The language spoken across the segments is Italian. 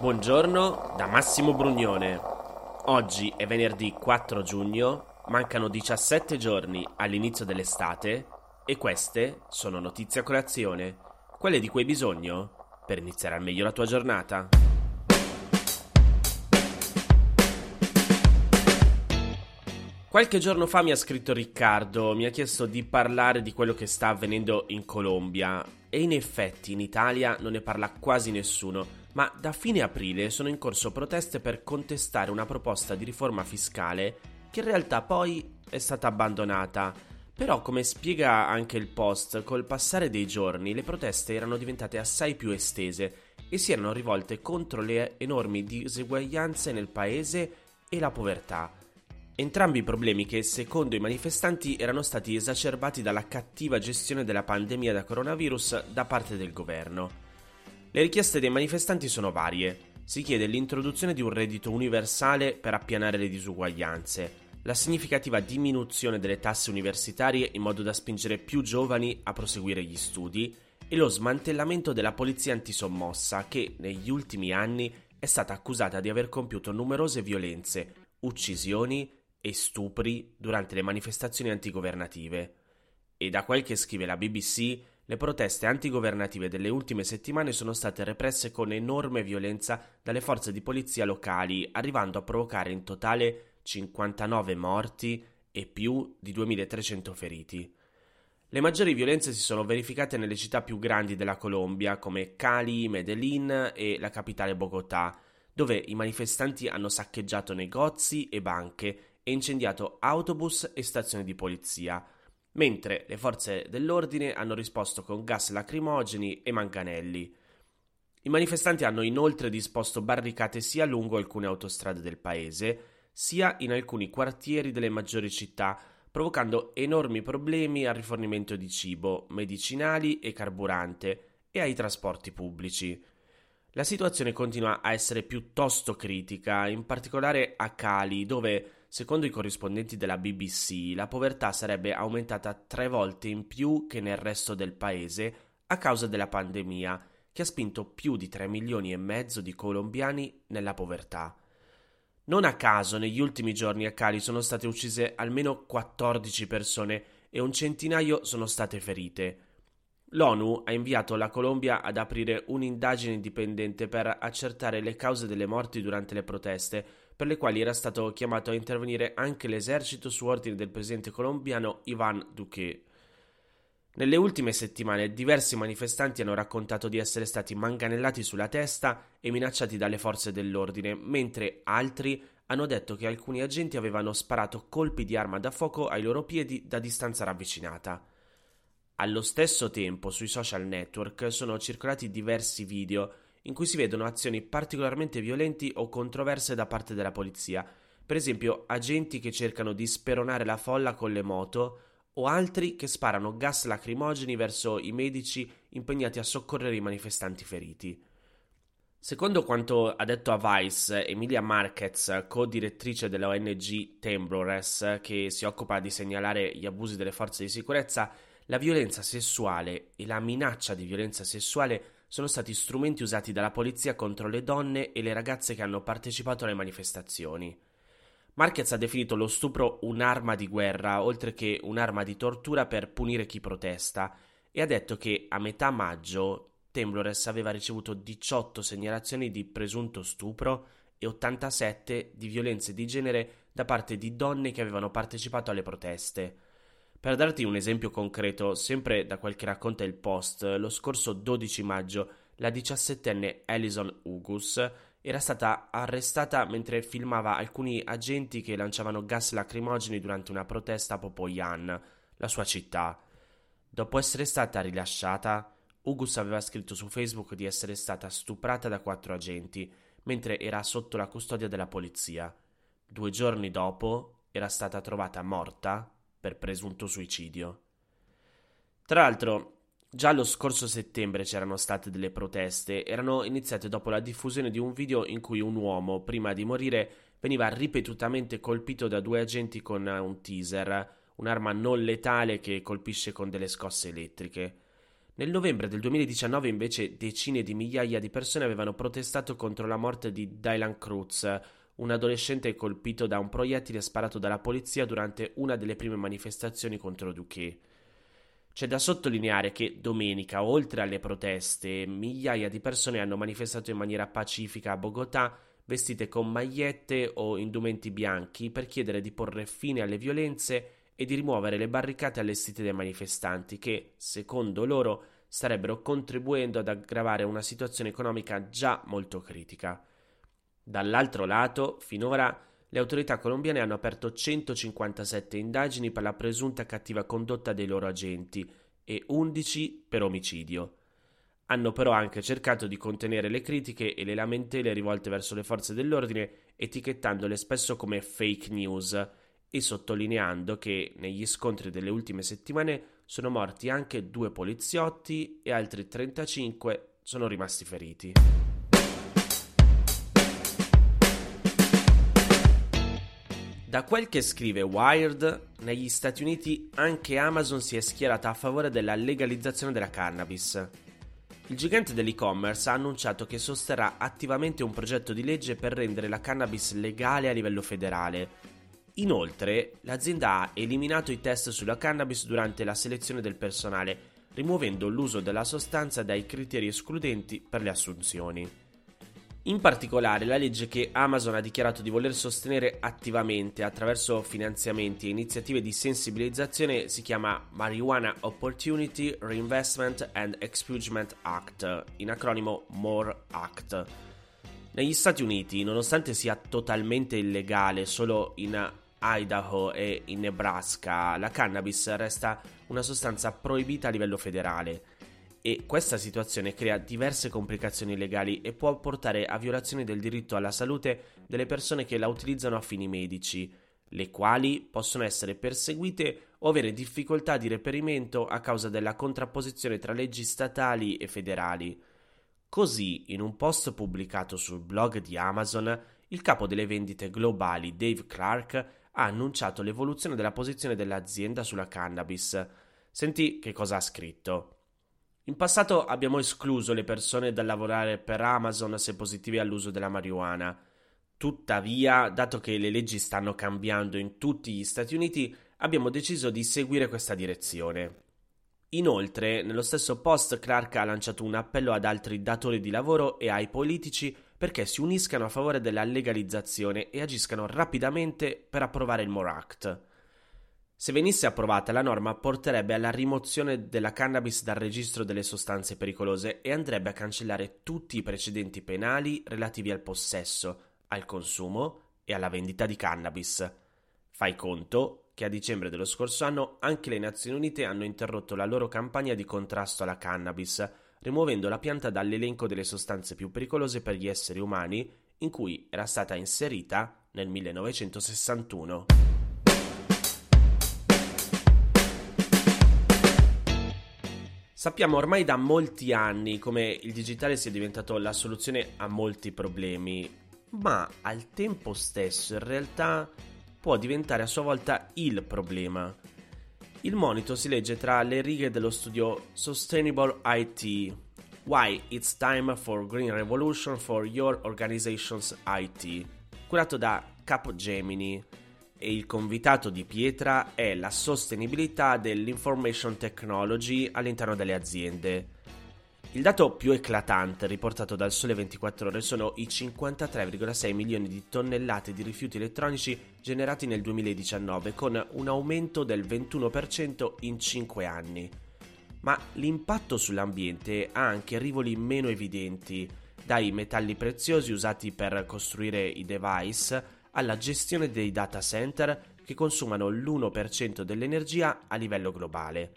Buongiorno da Massimo Brugnone. Oggi è venerdì 4 giugno, mancano 17 giorni all'inizio dell'estate e queste sono notizie a colazione, quelle di cui hai bisogno per iniziare al meglio la tua giornata. Qualche giorno fa mi ha scritto Riccardo, mi ha chiesto di parlare di quello che sta avvenendo in Colombia e in effetti in Italia non ne parla quasi nessuno ma da fine aprile sono in corso proteste per contestare una proposta di riforma fiscale che in realtà poi è stata abbandonata. Però, come spiega anche il post, col passare dei giorni le proteste erano diventate assai più estese e si erano rivolte contro le enormi diseguaglianze nel paese e la povertà. Entrambi i problemi che, secondo i manifestanti, erano stati esacerbati dalla cattiva gestione della pandemia da coronavirus da parte del governo. Le richieste dei manifestanti sono varie. Si chiede l'introduzione di un reddito universale per appianare le disuguaglianze, la significativa diminuzione delle tasse universitarie in modo da spingere più giovani a proseguire gli studi e lo smantellamento della polizia antisommossa che negli ultimi anni è stata accusata di aver compiuto numerose violenze, uccisioni e stupri durante le manifestazioni antigovernative. E da quel che scrive la BBC, le proteste antigovernative delle ultime settimane sono state represse con enorme violenza dalle forze di polizia locali, arrivando a provocare in totale 59 morti e più di 2300 feriti. Le maggiori violenze si sono verificate nelle città più grandi della Colombia, come Cali, Medellin e la capitale Bogotà, dove i manifestanti hanno saccheggiato negozi e banche e incendiato autobus e stazioni di polizia, mentre le forze dell'ordine hanno risposto con gas lacrimogeni e manganelli. I manifestanti hanno inoltre disposto barricate sia lungo alcune autostrade del paese, sia in alcuni quartieri delle maggiori città, provocando enormi problemi al rifornimento di cibo, medicinali e carburante e ai trasporti pubblici. La situazione continua a essere piuttosto critica, in particolare a Cali, dove Secondo i corrispondenti della BBC, la povertà sarebbe aumentata tre volte in più che nel resto del paese a causa della pandemia, che ha spinto più di 3 milioni e mezzo di colombiani nella povertà. Non a caso negli ultimi giorni a Cali sono state uccise almeno 14 persone e un centinaio sono state ferite. L'ONU ha inviato la Colombia ad aprire un'indagine indipendente per accertare le cause delle morti durante le proteste, per le quali era stato chiamato a intervenire anche l'esercito su ordine del presidente colombiano Iván Duque. Nelle ultime settimane diversi manifestanti hanno raccontato di essere stati manganellati sulla testa e minacciati dalle forze dell'ordine, mentre altri hanno detto che alcuni agenti avevano sparato colpi di arma da fuoco ai loro piedi da distanza ravvicinata. Allo stesso tempo sui social network sono circolati diversi video in cui si vedono azioni particolarmente violenti o controverse da parte della polizia, per esempio agenti che cercano di speronare la folla con le moto o altri che sparano gas lacrimogeni verso i medici impegnati a soccorrere i manifestanti feriti. Secondo quanto ha detto a Vice Emilia Marquez, co-direttrice della ONG Temblores, che si occupa di segnalare gli abusi delle forze di sicurezza, la violenza sessuale e la minaccia di violenza sessuale sono stati strumenti usati dalla polizia contro le donne e le ragazze che hanno partecipato alle manifestazioni. Marquez ha definito lo stupro un'arma di guerra, oltre che un'arma di tortura per punire chi protesta, e ha detto che a metà maggio Temblores aveva ricevuto 18 segnalazioni di presunto stupro e 87 di violenze di genere da parte di donne che avevano partecipato alle proteste. Per darti un esempio concreto, sempre da quel che racconta il post, lo scorso 12 maggio la diciassettenne Alison Ugus era stata arrestata mentre filmava alcuni agenti che lanciavano gas lacrimogeni durante una protesta a Popoyan, la sua città. Dopo essere stata rilasciata, Ugus aveva scritto su Facebook di essere stata stuprata da quattro agenti mentre era sotto la custodia della polizia. Due giorni dopo era stata trovata morta per presunto suicidio. Tra l'altro, già lo scorso settembre c'erano state delle proteste, erano iniziate dopo la diffusione di un video in cui un uomo, prima di morire, veniva ripetutamente colpito da due agenti con un teaser, un'arma non letale che colpisce con delle scosse elettriche. Nel novembre del 2019 invece decine di migliaia di persone avevano protestato contro la morte di Dylan Cruz, un adolescente colpito da un proiettile sparato dalla polizia durante una delle prime manifestazioni contro Duque. C'è da sottolineare che domenica, oltre alle proteste, migliaia di persone hanno manifestato in maniera pacifica a Bogotà, vestite con magliette o indumenti bianchi, per chiedere di porre fine alle violenze e di rimuovere le barricate allestite dai manifestanti che, secondo loro, starebbero contribuendo ad aggravare una situazione economica già molto critica. Dall'altro lato, finora le autorità colombiane hanno aperto 157 indagini per la presunta cattiva condotta dei loro agenti e 11 per omicidio. Hanno però anche cercato di contenere le critiche e le lamentele rivolte verso le forze dell'ordine, etichettandole spesso come fake news e sottolineando che negli scontri delle ultime settimane sono morti anche due poliziotti e altri 35 sono rimasti feriti. Da quel che scrive Wired, negli Stati Uniti anche Amazon si è schierata a favore della legalizzazione della cannabis. Il gigante dell'e-commerce ha annunciato che sosterrà attivamente un progetto di legge per rendere la cannabis legale a livello federale Inoltre, l'azienda ha eliminato i test sulla cannabis durante la selezione del personale, rimuovendo l'uso della sostanza dai criteri escludenti per le assunzioni. In particolare, la legge che Amazon ha dichiarato di voler sostenere attivamente attraverso finanziamenti e iniziative di sensibilizzazione si chiama Marijuana Opportunity Reinvestment and Expungement Act, in acronimo MORE Act. Negli Stati Uniti, nonostante sia totalmente illegale solo in Idaho e in Nebraska la cannabis resta una sostanza proibita a livello federale e questa situazione crea diverse complicazioni legali e può portare a violazioni del diritto alla salute delle persone che la utilizzano a fini medici, le quali possono essere perseguite o avere difficoltà di reperimento a causa della contrapposizione tra leggi statali e federali. Così, in un post pubblicato sul blog di Amazon, il capo delle vendite globali Dave Clark ha annunciato l'evoluzione della posizione dell'azienda sulla cannabis. Senti che cosa ha scritto. In passato abbiamo escluso le persone dal lavorare per Amazon se positive all'uso della marijuana. Tuttavia, dato che le leggi stanno cambiando in tutti gli Stati Uniti, abbiamo deciso di seguire questa direzione. Inoltre, nello stesso post, Clark ha lanciato un appello ad altri datori di lavoro e ai politici perché si uniscano a favore della legalizzazione e agiscano rapidamente per approvare il MORE Act. Se venisse approvata, la norma porterebbe alla rimozione della cannabis dal registro delle sostanze pericolose e andrebbe a cancellare tutti i precedenti penali relativi al possesso, al consumo e alla vendita di cannabis. Fai conto che a dicembre dello scorso anno anche le Nazioni Unite hanno interrotto la loro campagna di contrasto alla cannabis, rimuovendo la pianta dall'elenco delle sostanze più pericolose per gli esseri umani in cui era stata inserita nel 1961. Sappiamo ormai da molti anni come il digitale sia diventato la soluzione a molti problemi, ma al tempo stesso in realtà può diventare a sua volta il problema. Il monito si legge tra le righe dello studio Sustainable IT. Why it's time for Green Revolution for Your Organization's IT, curato da Capgemini. E il convitato di pietra è la sostenibilità dell'information technology all'interno delle aziende. Il dato più eclatante riportato dal Sole 24 Ore sono i 53,6 milioni di tonnellate di rifiuti elettronici generati nel 2019, con un aumento del 21% in 5 anni. Ma l'impatto sull'ambiente ha anche rivoli meno evidenti, dai metalli preziosi usati per costruire i device alla gestione dei data center che consumano l'1% dell'energia a livello globale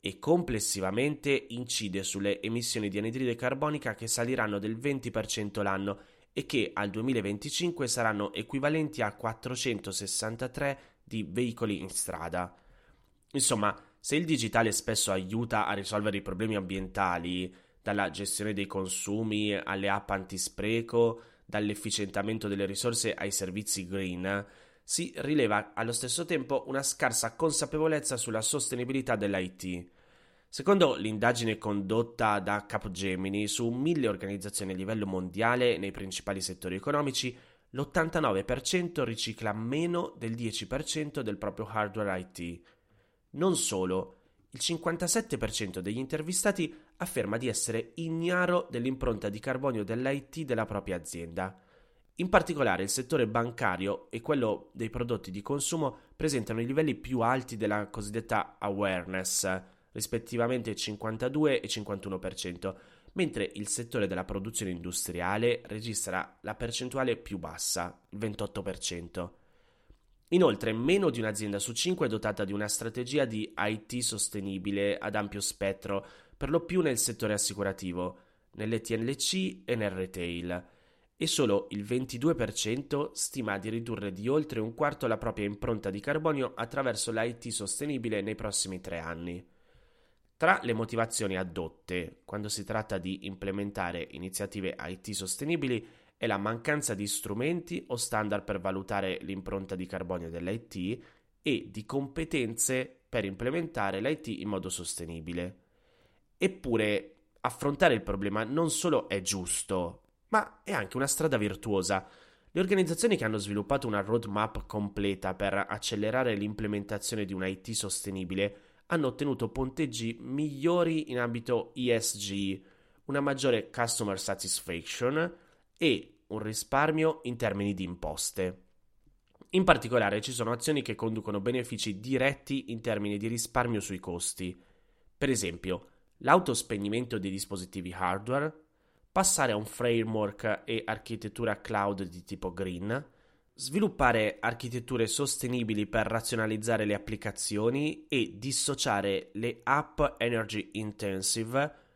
e complessivamente incide sulle emissioni di anidride carbonica che saliranno del 20% l'anno e che al 2025 saranno equivalenti a 463 di veicoli in strada. Insomma, se il digitale spesso aiuta a risolvere i problemi ambientali, dalla gestione dei consumi alle app antispreco, dall'efficientamento delle risorse ai servizi green, si rileva allo stesso tempo una scarsa consapevolezza sulla sostenibilità dell'IT. Secondo l'indagine condotta da Capgemini su mille organizzazioni a livello mondiale nei principali settori economici, l'89% ricicla meno del 10% del proprio hardware IT. Non solo, il 57% degli intervistati afferma di essere ignaro dell'impronta di carbonio dell'IT della propria azienda. In particolare il settore bancario e quello dei prodotti di consumo presentano i livelli più alti della cosiddetta awareness, rispettivamente 52 e 51%, mentre il settore della produzione industriale registra la percentuale più bassa, il 28%. Inoltre, meno di un'azienda su cinque è dotata di una strategia di IT sostenibile ad ampio spettro, per lo più nel settore assicurativo, nelle TNLC e nel retail, e solo il 22% stima di ridurre di oltre un quarto la propria impronta di carbonio attraverso l'IT sostenibile nei prossimi tre anni. Tra le motivazioni addotte quando si tratta di implementare iniziative IT sostenibili è la mancanza di strumenti o standard per valutare l'impronta di carbonio dell'IT e di competenze per implementare l'IT in modo sostenibile. Eppure, affrontare il problema non solo è giusto, ma è anche una strada virtuosa. Le organizzazioni che hanno sviluppato una roadmap completa per accelerare l'implementazione di un IT sostenibile hanno ottenuto ponteggi migliori in ambito ESG, una maggiore customer satisfaction, e un risparmio in termini di imposte. In particolare ci sono azioni che conducono benefici diretti in termini di risparmio sui costi. Per esempio, l'autospegnimento dei dispositivi hardware, passare a un framework e architettura cloud di tipo green, sviluppare architetture sostenibili per razionalizzare le applicazioni e dissociare le app energy intensive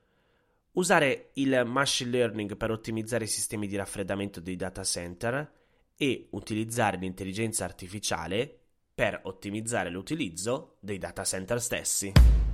usare il machine learning per ottimizzare i sistemi di raffreddamento dei data center e utilizzare l'intelligenza artificiale per ottimizzare l'utilizzo dei data center stessi.